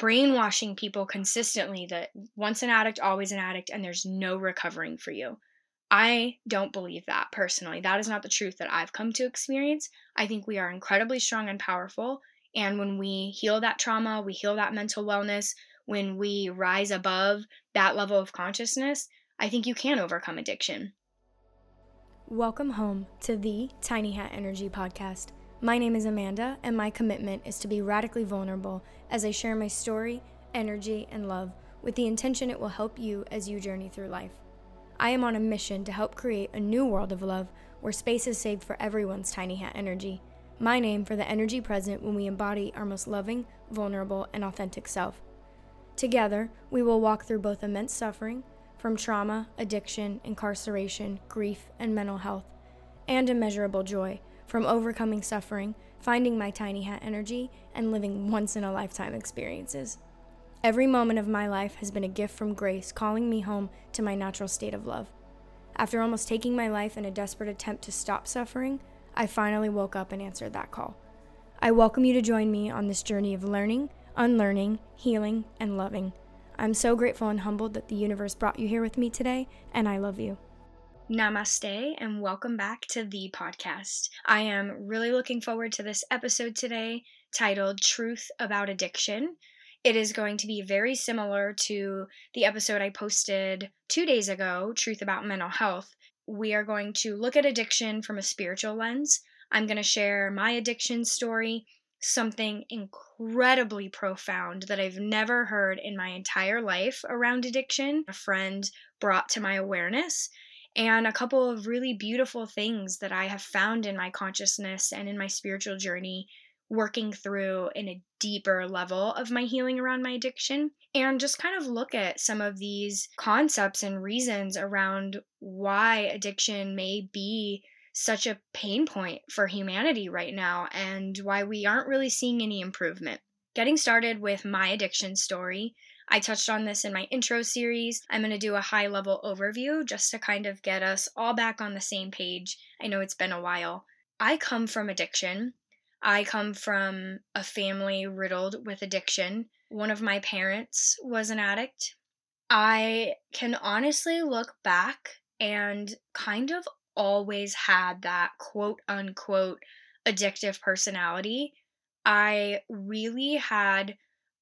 brainwashing people consistently that once an addict, always an addict, and there's no recovering for you. I don't believe that personally. That is not the truth that I've come to experience. I think we are incredibly strong and powerful. And when we heal that trauma, we heal that mental wellness, when we rise above that level of consciousness, I think you can overcome addiction. Welcome home to the Tiny Hat Energy Podcast. My name is Amanda, and my commitment is to be radically vulnerable as I share my story, energy, and love with the intention it will help you as you journey through life. I am on a mission to help create a new world of love where space is saved for everyone's tiny hat energy. My name for the energy present when we embody our most loving, vulnerable, and authentic self. Together, we will walk through both immense suffering from trauma, addiction, incarceration, grief, and mental health, and immeasurable joy from overcoming suffering, finding my tiny hat energy, and living once in a lifetime experiences. Every moment of my life has been a gift from grace calling me home to my natural state of love. After almost taking my life in a desperate attempt to stop suffering, I finally woke up and answered that call. I welcome you to join me on this journey of learning, unlearning, healing, and loving. I'm so grateful and humbled that the universe brought you here with me today, and I love you. Namaste and welcome back to the podcast. I am really looking forward to this episode today titled Truth About Addiction. It is going to be very similar to the episode I posted two days ago, Truth About Mental Health. We are going to look at addiction from a spiritual lens. I'm going to share my addiction story, something incredibly profound that I've never heard in my entire life around addiction. A friend brought to my awareness, and a couple of really beautiful things that I have found in my consciousness and in my spiritual journey working through in a deeper level of my healing around my addiction and just kind of look at some of these concepts and reasons around why addiction may be such a pain point for humanity right now and why we aren't really seeing any improvement. Getting started with my addiction story, I touched on this in my intro series. I'm going to do a high level overview just to kind of get us all back on the same page. I know it's been a while. I come from addiction. I come from a family riddled with addiction. One of my parents was an addict. I can honestly look back and kind of always had that quote unquote addictive personality. I really had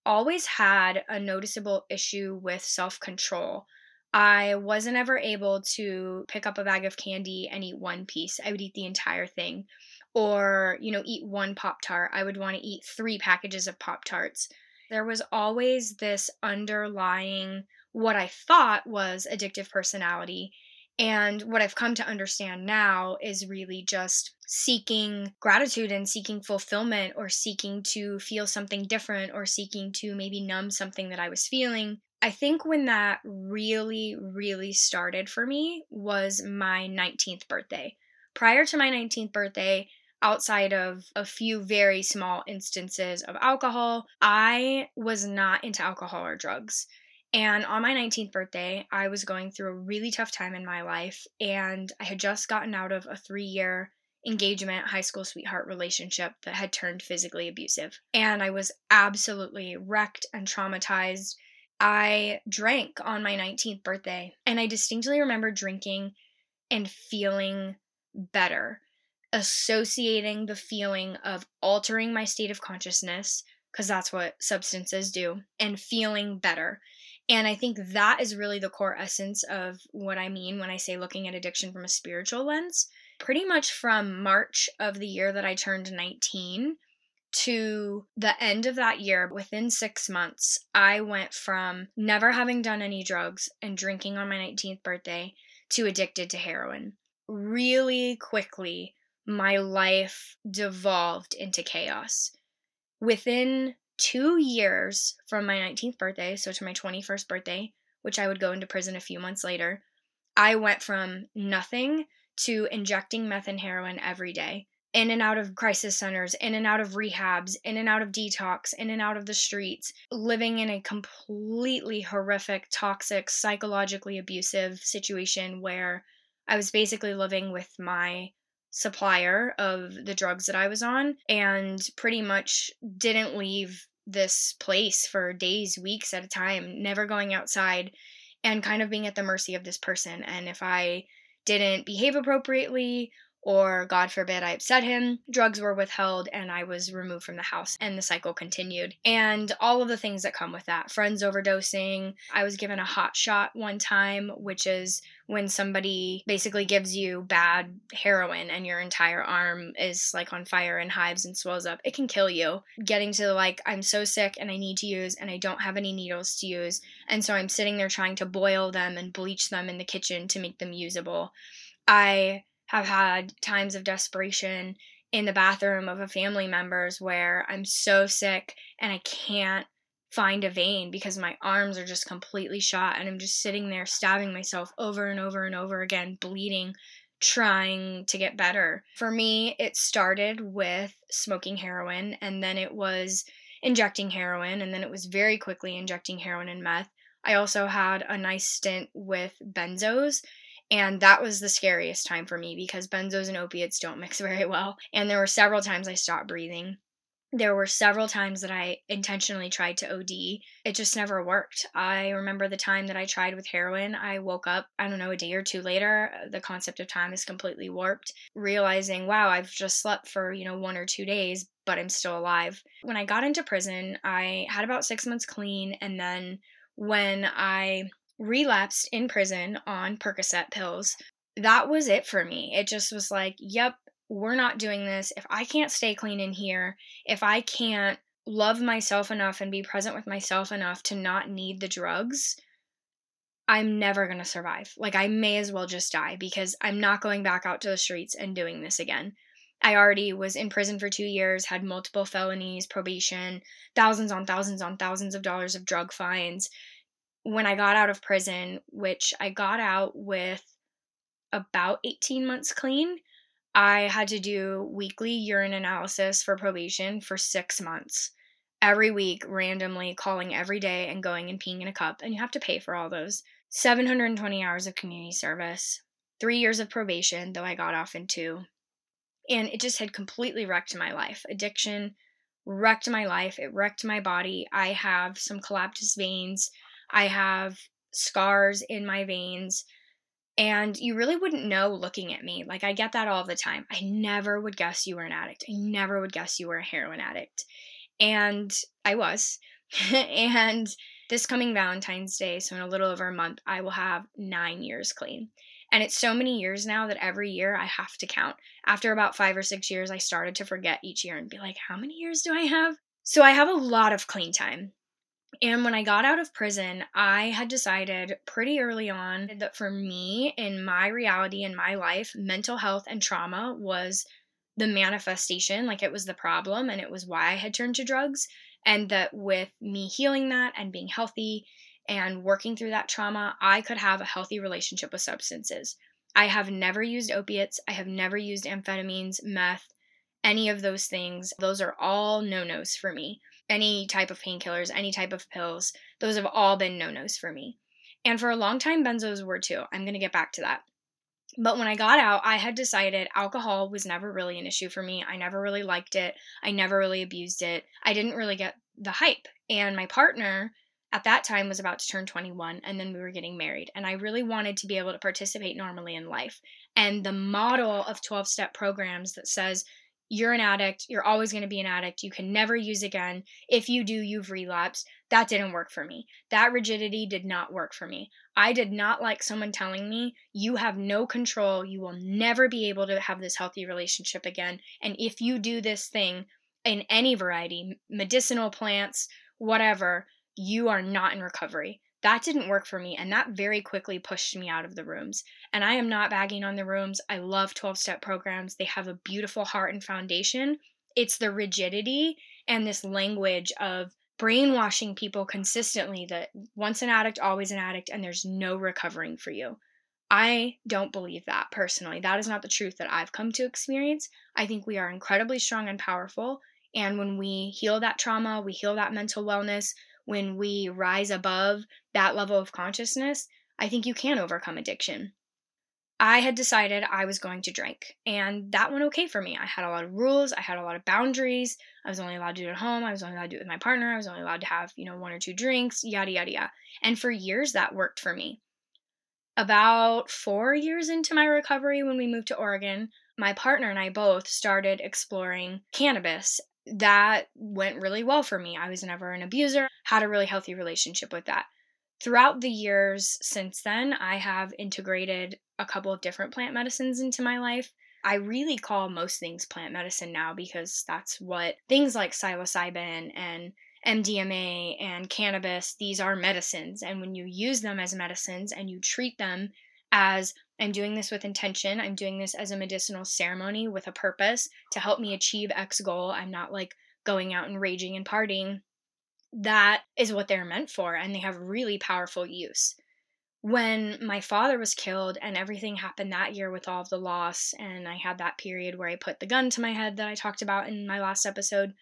always had a noticeable issue with self control. I wasn't ever able to pick up a bag of candy and eat one piece. I would eat the entire thing or you know eat one pop tart i would want to eat three packages of pop tarts there was always this underlying what i thought was addictive personality and what i've come to understand now is really just seeking gratitude and seeking fulfillment or seeking to feel something different or seeking to maybe numb something that i was feeling I think when that really, really started for me was my 19th birthday. Prior to my 19th birthday, outside of a few very small instances of alcohol, I was not into alcohol or drugs. And on my 19th birthday, I was going through a really tough time in my life, and I had just gotten out of a three year engagement, high school sweetheart relationship that had turned physically abusive. And I was absolutely wrecked and traumatized. I drank on my 19th birthday, and I distinctly remember drinking and feeling better associating the feeling of altering my state of consciousness, because that's what substances do, and feeling better. And I think that is really the core essence of what I mean when I say looking at addiction from a spiritual lens. Pretty much from March of the year that I turned 19 to the end of that year, within six months, I went from never having done any drugs and drinking on my 19th birthday to addicted to heroin. Really quickly, my life devolved into chaos. Within two years from my 19th birthday, so to my 21st birthday, which I would go into prison a few months later, I went from nothing to injecting meth and heroin every day, in and out of crisis centers, in and out of rehabs, in and out of detox, in and out of the streets, living in a completely horrific, toxic, psychologically abusive situation where I was basically living with my supplier of the drugs that I was on and pretty much didn't leave this place for days, weeks at a time, never going outside and kind of being at the mercy of this person. And if I didn't behave appropriately or God forbid I upset him, drugs were withheld and I was removed from the house and the cycle continued. And all of the things that come with that friends overdosing. I was given a hot shot one time, which is when somebody basically gives you bad heroin and your entire arm is like on fire and hives and swells up. It can kill you. Getting to like, I'm so sick and I need to use and I don't have any needles to use. And so I'm sitting there trying to boil them and bleach them in the kitchen to make them usable. I have had times of desperation in the bathroom of a family member's where I'm so sick and I can't find a vein because my arms are just completely shot and I'm just sitting there stabbing myself over and over and over again, bleeding, trying to get better. For me, it started with smoking heroin and then it was injecting heroin and then it was very quickly injecting heroin and meth. I also had a nice stint with benzos and that was the scariest time for me because benzos and opiates don't mix very well. And there were several times I stopped breathing. There were several times that I intentionally tried to OD. It just never worked. I remember the time that I tried with heroin. I woke up, I don't know, a day or two later. Uh, the concept of time is completely warped, realizing, wow, I've just slept for, you know, one or two days, but I'm still alive. When I got into prison, I had about six months clean. And then when I relapsed in prison on Percocet pills. That was it for me. It just was like, yep, we're not doing this. If I can't stay clean in here, if I can't love myself enough and be present with myself enough to not need the drugs, I'm never going to survive. Like, I may as well just die because I'm not going back out to the streets and doing this again. I already was in prison for two years, had multiple felonies, probation, thousands on thousands on thousands of dollars of drug fines when I got out of prison, which I got out with about 18 months clean, I had to do weekly urine analysis for probation for six months. Every week, randomly calling every day and going and peeing in a cup, and you have to pay for all those. 720 hours of community service, three years of probation, though I got off in two. And it just had completely wrecked my life. Addiction wrecked my life, it wrecked my body. I have some collapsed veins I have scars in my veins. And you really wouldn't know looking at me. Like, I get that all the time. I never would guess you were an addict. I never would guess you were a heroin addict. And I was. and this coming Valentine's Day, so in a little over a month, I will have nine years clean. And it's so many years now that every year I have to count. After about five or six years, I started to forget each year and be like, how many years do I have? So I have a lot of clean time. And when I got out of prison, I had decided pretty early on that for me, in my reality, in my life, mental health and trauma was the manifestation, like it was the problem, and it was why I had turned to drugs. And that with me healing that and being healthy and working through that trauma, I could have a healthy relationship with substances. I have never used opiates, I have never used amphetamines, meth, any of those things. Those are all no nos for me any type of painkillers, any type of pills. Those have all been no nos for me. And for a long time, benzos were too. I'm going to get back to that. But when I got out, I had decided alcohol was never really an issue for me. I never really liked it. I never really abused it. I didn't really get the hype. And my partner at that time was about to turn 21 and then we were getting married and i really wanted to be able to participate normally in life and the model of 12 step programs that says you're an addict, you're always going to be an addict, you can never use again. If you do, you've relapsed. That didn't work for me. That rigidity did not work for me. I did not like someone telling me, you have no control, you will never be able to have this healthy relationship again. And if you do this thing in any variety, medicinal plants, whatever, you are not in recovery that didn't work for me and that very quickly pushed me out of the rooms. And i am not bagging on the rooms. I love 12 step programs. They have a beautiful heart and foundation. It's the rigidity and this language of brainwashing people consistently that once an addict always an addict and there's no recovering for you. I don't believe that personally. That is not the truth that i've come to experience. I think we are incredibly strong and powerful and when we heal that trauma we heal that mental wellness when we rise above that level of consciousness, I think you can overcome addiction. I had decided I was going to drink, and that went okay for me. I had a lot of rules, I had a lot of boundaries. I was only allowed to do it at home, I was only allowed to do it with my partner, I was only allowed to have, you know, one or two drinks, yada, yada, yada. And for years, that worked for me. About four years into my recovery, when we moved to Oregon, my partner and I both started exploring cannabis. That went really well for me. I was never an abuser, had a really healthy relationship with that throughout the years since then, I have integrated a couple of different plant medicines into my life. I really call most things plant medicine now because that's what things like psilocybin and MDMA and cannabis, these are medicines. And when you use them as medicines and you treat them as I'm doing this with intention, I'm doing this as a medicinal ceremony with a purpose to help me achieve X goal. I'm not like going out and raging and partying that is what they're meant for and they have really powerful use. When my father was killed and everything happened that year with all of the loss, and I had that period where I put the gun to my head that I talked about in my last episode,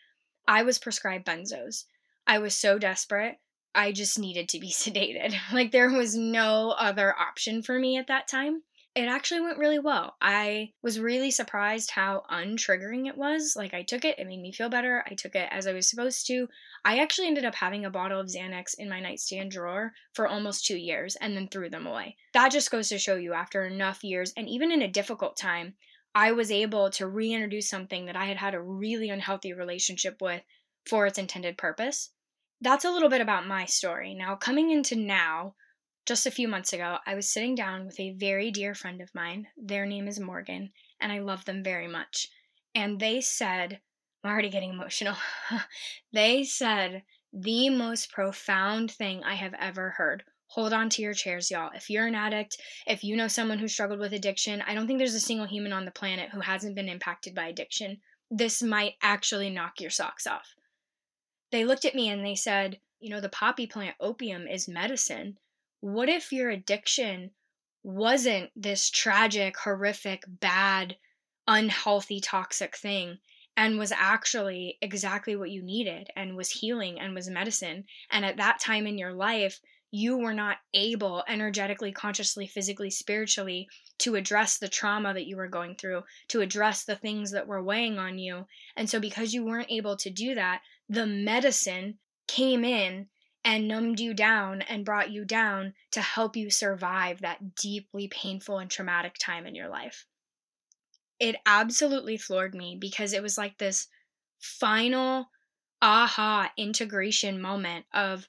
I was prescribed benzos. I was so desperate. I just needed to be sedated. Like, there was no other option for me at that time it actually went really well. I was really surprised how untriggering it was. Like, I took it, it made me feel better. I took it as I was supposed to. I actually ended up having a bottle of Xanax in my nightstand drawer for almost two years and then threw them away. That just goes to show you after enough years, and even in a difficult time, I was able to reintroduce something that I had had a really unhealthy relationship with for its intended purpose. That's a little bit about my story. Now, coming into now, just a few months ago, I was sitting down with a very dear friend of mine. Their name is Morgan, and I love them very much. And they said, I'm already getting emotional. they said the most profound thing I have ever heard. Hold on to your chairs, y'all. If you're an addict, if you know someone who struggled with addiction, I don't think there's a single human on the planet who hasn't been impacted by addiction. This might actually knock your socks off. They looked at me and they said, You know, the poppy plant opium is medicine what if your addiction wasn't this tragic, horrific, bad, unhealthy, toxic thing and was actually exactly what you needed and was healing and was medicine? And at that time in your life, you were not able energetically, consciously, physically, spiritually to address the trauma that you were going through, to address the things that were weighing on you. And so, because you weren't able to do that, the medicine came in and numbed you down and brought you down to help you survive that deeply painful and traumatic time in your life. It absolutely floored me because it was like this final aha integration moment of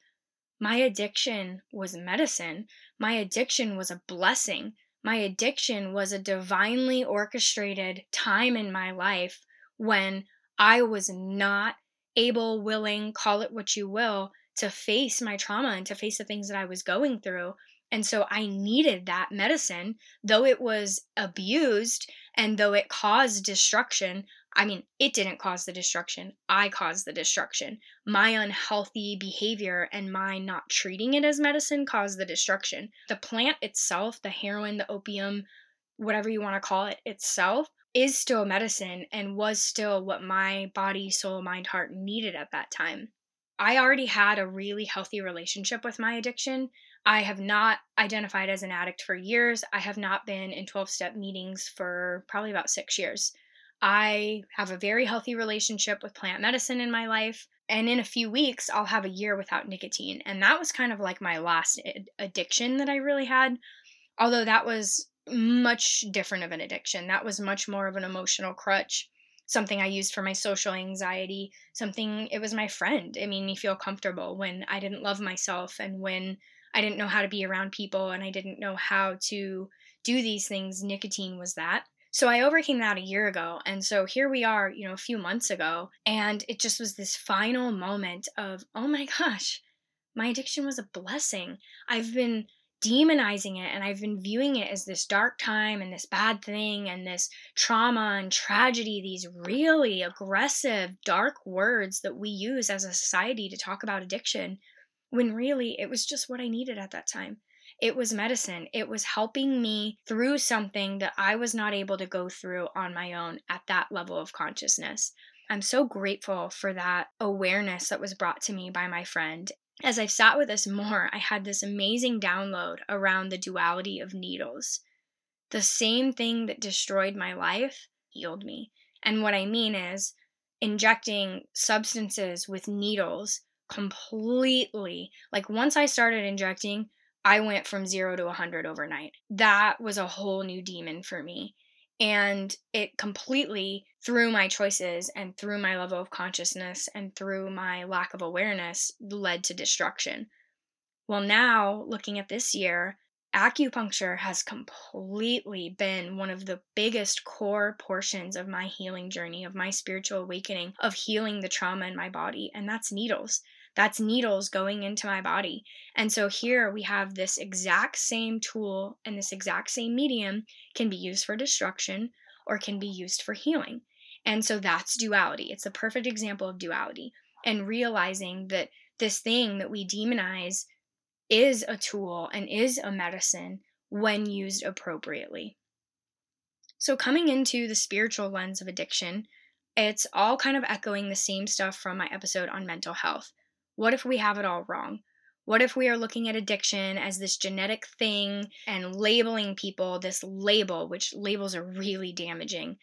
my addiction was medicine. My addiction was a blessing. My addiction was a divinely orchestrated time in my life when I was not able, willing, call it what you will, to face my trauma and to face the things that I was going through. And so I needed that medicine, though it was abused and though it caused destruction. I mean, it didn't cause the destruction. I caused the destruction. My unhealthy behavior and my not treating it as medicine caused the destruction. The plant itself, the heroin, the opium, whatever you want to call it itself, is still medicine and was still what my body, soul, mind, heart needed at that time. I already had a really healthy relationship with my addiction. I have not identified as an addict for years. I have not been in 12 step meetings for probably about six years. I have a very healthy relationship with plant medicine in my life. And in a few weeks, I'll have a year without nicotine. And that was kind of like my last addiction that I really had. Although that was much different of an addiction, that was much more of an emotional crutch something I used for my social anxiety, something it was my friend. It made me feel comfortable when I didn't love myself and when I didn't know how to be around people and I didn't know how to do these things. Nicotine was that. So I overcame that a year ago. And so here we are, you know, a few months ago. And it just was this final moment of, oh my gosh, my addiction was a blessing. I've been demonizing it and I've been viewing it as this dark time and this bad thing and this trauma and tragedy, these really aggressive, dark words that we use as a society to talk about addiction, when really it was just what I needed at that time. It was medicine. It was helping me through something that I was not able to go through on my own at that level of consciousness. I'm so grateful for that awareness that was brought to me by my friend as I've sat with this more, I had this amazing download around the duality of needles. The same thing that destroyed my life healed me. And what I mean is injecting substances with needles completely. Like once I started injecting, I went from zero to 100 overnight. That was a whole new demon for me. And it completely, through my choices and through my level of consciousness and through my lack of awareness, led to destruction. Well, now looking at this year, acupuncture has completely been one of the biggest core portions of my healing journey, of my spiritual awakening, of healing the trauma in my body, and that's needles. That's needles going into my body. And so here we have this exact same tool and this exact same medium can be used for destruction or can be used for healing. And so that's duality. It's a perfect example of duality. And realizing that this thing that we demonize is a tool and is a medicine when used appropriately. So, coming into the spiritual lens of addiction, it's all kind of echoing the same stuff from my episode on mental health. What if we have it all wrong? What if we are looking at addiction as this genetic thing and labeling people this label, which labels are really damaging?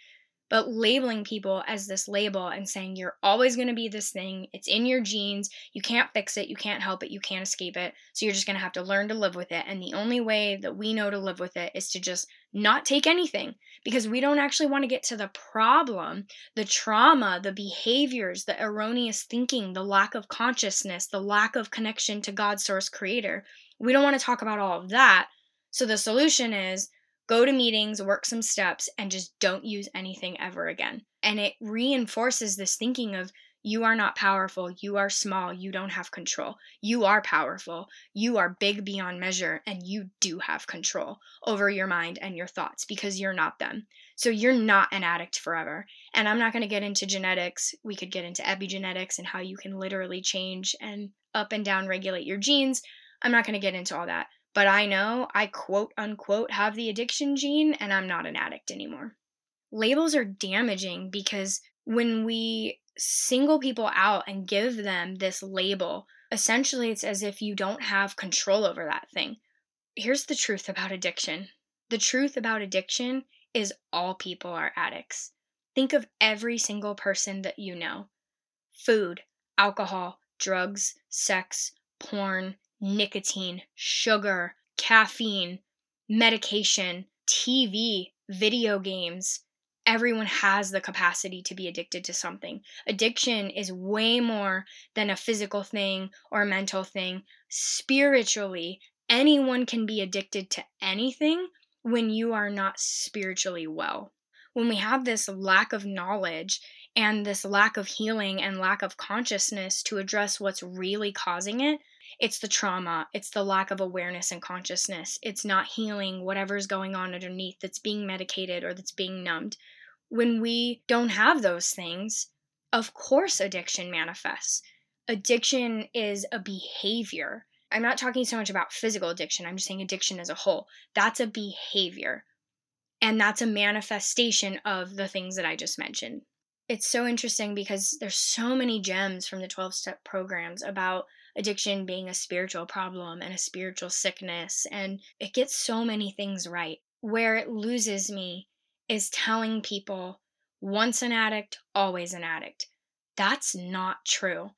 But labeling people as this label and saying you're always going to be this thing, it's in your genes, you can't fix it, you can't help it, you can't escape it, so you're just going to have to learn to live with it. And the only way that we know to live with it is to just not take anything because we don't actually want to get to the problem, the trauma, the behaviors, the erroneous thinking, the lack of consciousness, the lack of connection to God, source creator. We don't want to talk about all of that. So the solution is go to meetings, work some steps, and just don't use anything ever again. And it reinforces this thinking of you are not powerful. You are small. You don't have control. You are powerful. You are big beyond measure, and you do have control over your mind and your thoughts because you're not them. So you're not an addict forever. And I'm not going to get into genetics. We could get into epigenetics and how you can literally change and up and down regulate your genes. I'm not going to get into all that. But I know I quote unquote have the addiction gene and I'm not an addict anymore. Labels are damaging because when we single people out and give them this label, essentially it's as if you don't have control over that thing. Here's the truth about addiction the truth about addiction is all people are addicts. Think of every single person that you know food, alcohol, drugs, sex, porn, nicotine, sugar, caffeine, medication, TV, video games, everyone has the capacity to be addicted to something. Addiction is way more than a physical thing or a mental thing. Spiritually, anyone can be addicted to anything when you are not spiritually well. When we have this lack of knowledge and this lack of healing and lack of consciousness to address what's really causing it, it's the trauma, it's the lack of awareness and consciousness. It's not healing whatever's going on underneath that's being medicated or that's being numbed when we don't have those things, of course addiction manifests. Addiction is a behavior. I'm not talking so much about physical addiction, I'm just saying addiction as a whole. That's a behavior. And that's a manifestation of the things that I just mentioned. It's so interesting because there's so many gems from the 12 step programs about addiction being a spiritual problem and a spiritual sickness, and it gets so many things right. Where it loses me is telling people once an addict, always an addict. That's not true.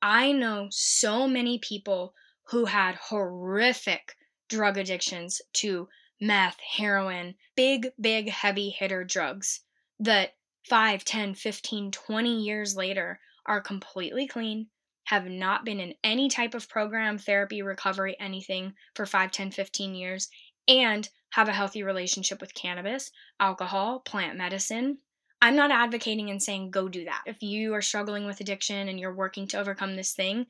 I know so many people who had horrific drug addictions to meth, heroin, big, big, heavy hitter drugs that 5, 10, 15, 20 years later are completely clean, have not been in any type of program, therapy, recovery, anything for 5, 10, 15 years, and have a healthy relationship with cannabis, alcohol, plant medicine. I'm not advocating and saying go do that. If you are struggling with addiction and you're working to overcome this thing,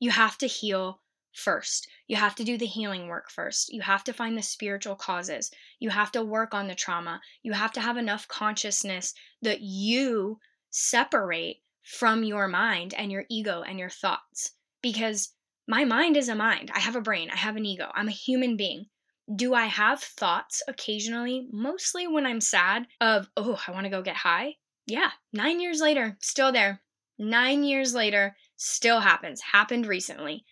you have to heal first. You have to do the healing work first. You have to find the spiritual causes. You have to work on the trauma. You have to have enough consciousness that you separate from your mind and your ego and your thoughts. Because my mind is a mind. I have a brain. I have an ego. I'm a human being. Do I have thoughts occasionally, mostly when I'm sad, of, oh, I want to go get high? Yeah, nine years later, still there. Nine years later, still happens. Happened recently.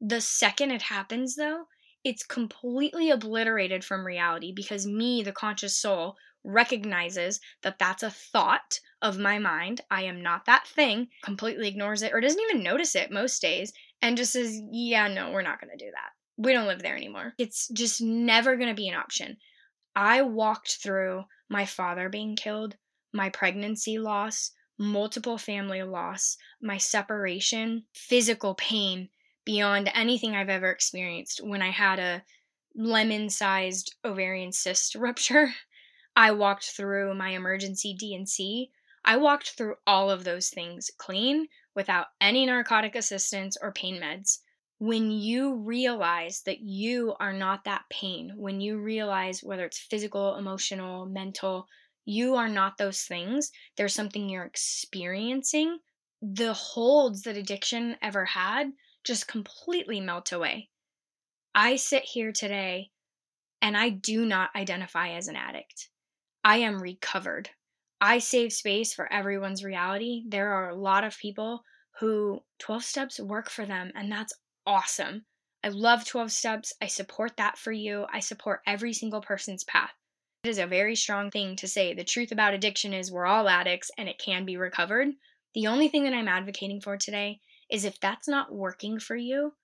The second it happens, though, it's completely obliterated from reality because me, the conscious soul, recognizes that that's a thought of my mind. I am not that thing, completely ignores it or doesn't even notice it most days, and just says, Yeah, no, we're not going to do that. We don't live there anymore. It's just never going to be an option. I walked through my father being killed, my pregnancy loss, multiple family loss, my separation, physical pain beyond anything I've ever experienced when I had a lemon sized ovarian cyst rupture. I walked through my emergency D&C. I walked through all of those things clean without any narcotic assistance or pain meds. When you realize that you are not that pain, when you realize whether it's physical, emotional, mental, you are not those things, there's something you're experiencing, the holds that addiction ever had just completely melt away. I sit here today and I do not identify as an addict. I am recovered. I save space for everyone's reality. There are a lot of people who 12 steps work for them, and that's awesome. I love 12 steps. I support that for you. I support every single person's path. It is a very strong thing to say. The truth about addiction is we're all addicts and it can be recovered. The only thing that I'm advocating for today is if that's not working for you,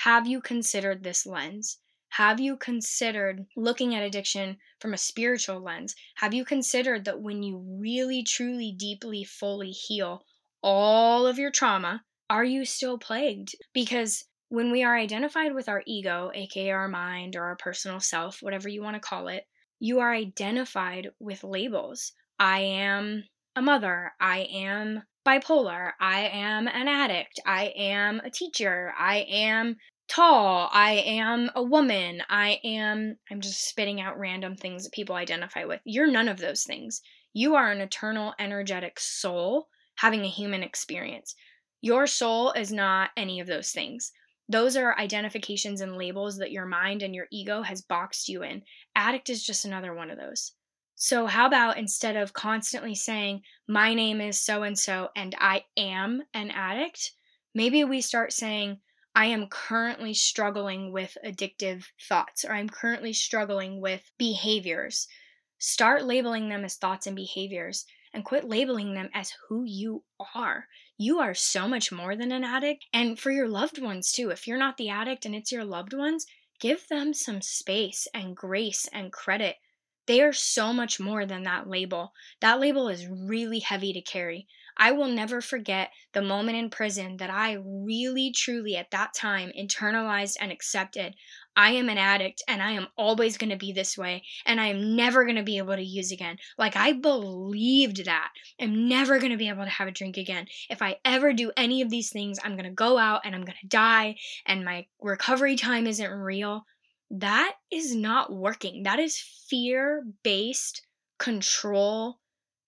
have you considered this lens? Have you considered looking at addiction from a spiritual lens? Have you considered that when you really, truly, deeply, fully heal all of your trauma, are you still plagued? Because when we are identified with our ego, aka our mind or our personal self, whatever you want to call it, you are identified with labels. I am a mother. I am bipolar. I am an addict. I am a teacher. I am tall. I am a woman. I am, I'm just spitting out random things that people identify with. You're none of those things. You are an eternal, energetic soul having a human experience. Your soul is not any of those things. Those are identifications and labels that your mind and your ego has boxed you in. Addict is just another one of those. So, how about instead of constantly saying, My name is so and so and I am an addict, maybe we start saying, I am currently struggling with addictive thoughts or I'm currently struggling with behaviors. Start labeling them as thoughts and behaviors and quit labeling them as who you are. You are so much more than an addict. And for your loved ones, too, if you're not the addict and it's your loved ones, give them some space and grace and credit. They are so much more than that label. That label is really heavy to carry. I will never forget the moment in prison that I really, truly, at that time, internalized and accepted I am an addict and I am always going to be this way and I am never going to be able to use again. Like, I believed that. I'm never going to be able to have a drink again. If I ever do any of these things, I'm going to go out and I'm going to die and my recovery time isn't real. That is not working. That is fear based control,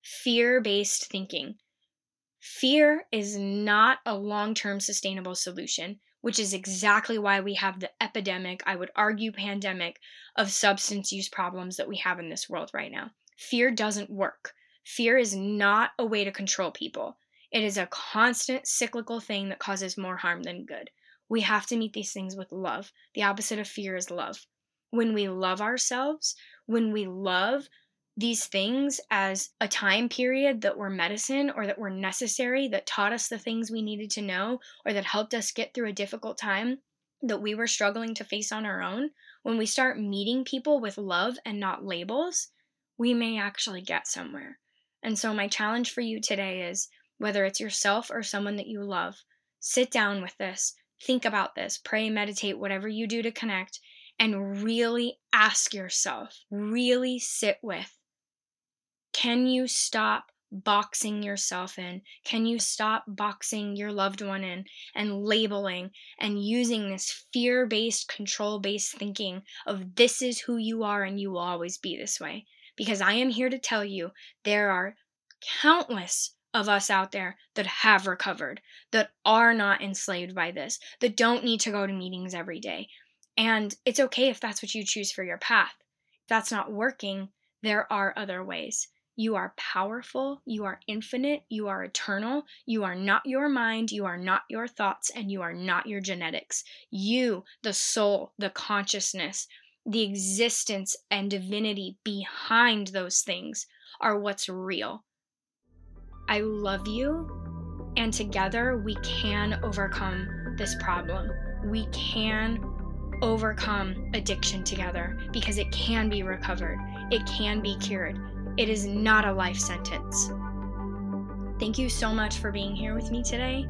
fear based thinking. Fear is not a long term sustainable solution which is exactly why we have the epidemic, I would argue pandemic, of substance use problems that we have in this world right now. Fear doesn't work. Fear is not a way to control people. It is a constant cyclical thing that causes more harm than good. We have to meet these things with love. The opposite of fear is love. When we love ourselves, when we love these things as a time period that were medicine or that were necessary, that taught us the things we needed to know, or that helped us get through a difficult time that we were struggling to face on our own, when we start meeting people with love and not labels, we may actually get somewhere. And so, my challenge for you today is whether it's yourself or someone that you love, sit down with this, think about this, pray, meditate, whatever you do to connect, and really ask yourself, really sit with can you stop boxing yourself in? Can you stop boxing your loved one in and labeling and using this fear based, control based thinking of this is who you are and you will always be this way? Because I am here to tell you there are countless of us out there that have recovered, that are not enslaved by this, that don't need to go to meetings every day. And it's okay if that's what you choose for your path. If that's not working, there are other ways You are powerful, you are infinite, you are eternal, you are not your mind, you are not your thoughts, and you are not your genetics. You, the soul, the consciousness, the existence and divinity behind those things are what's real. I love you, and together we can overcome this problem. We can overcome addiction together because it can be recovered, it can be cured. It is not a life sentence. Thank you so much for being here with me today.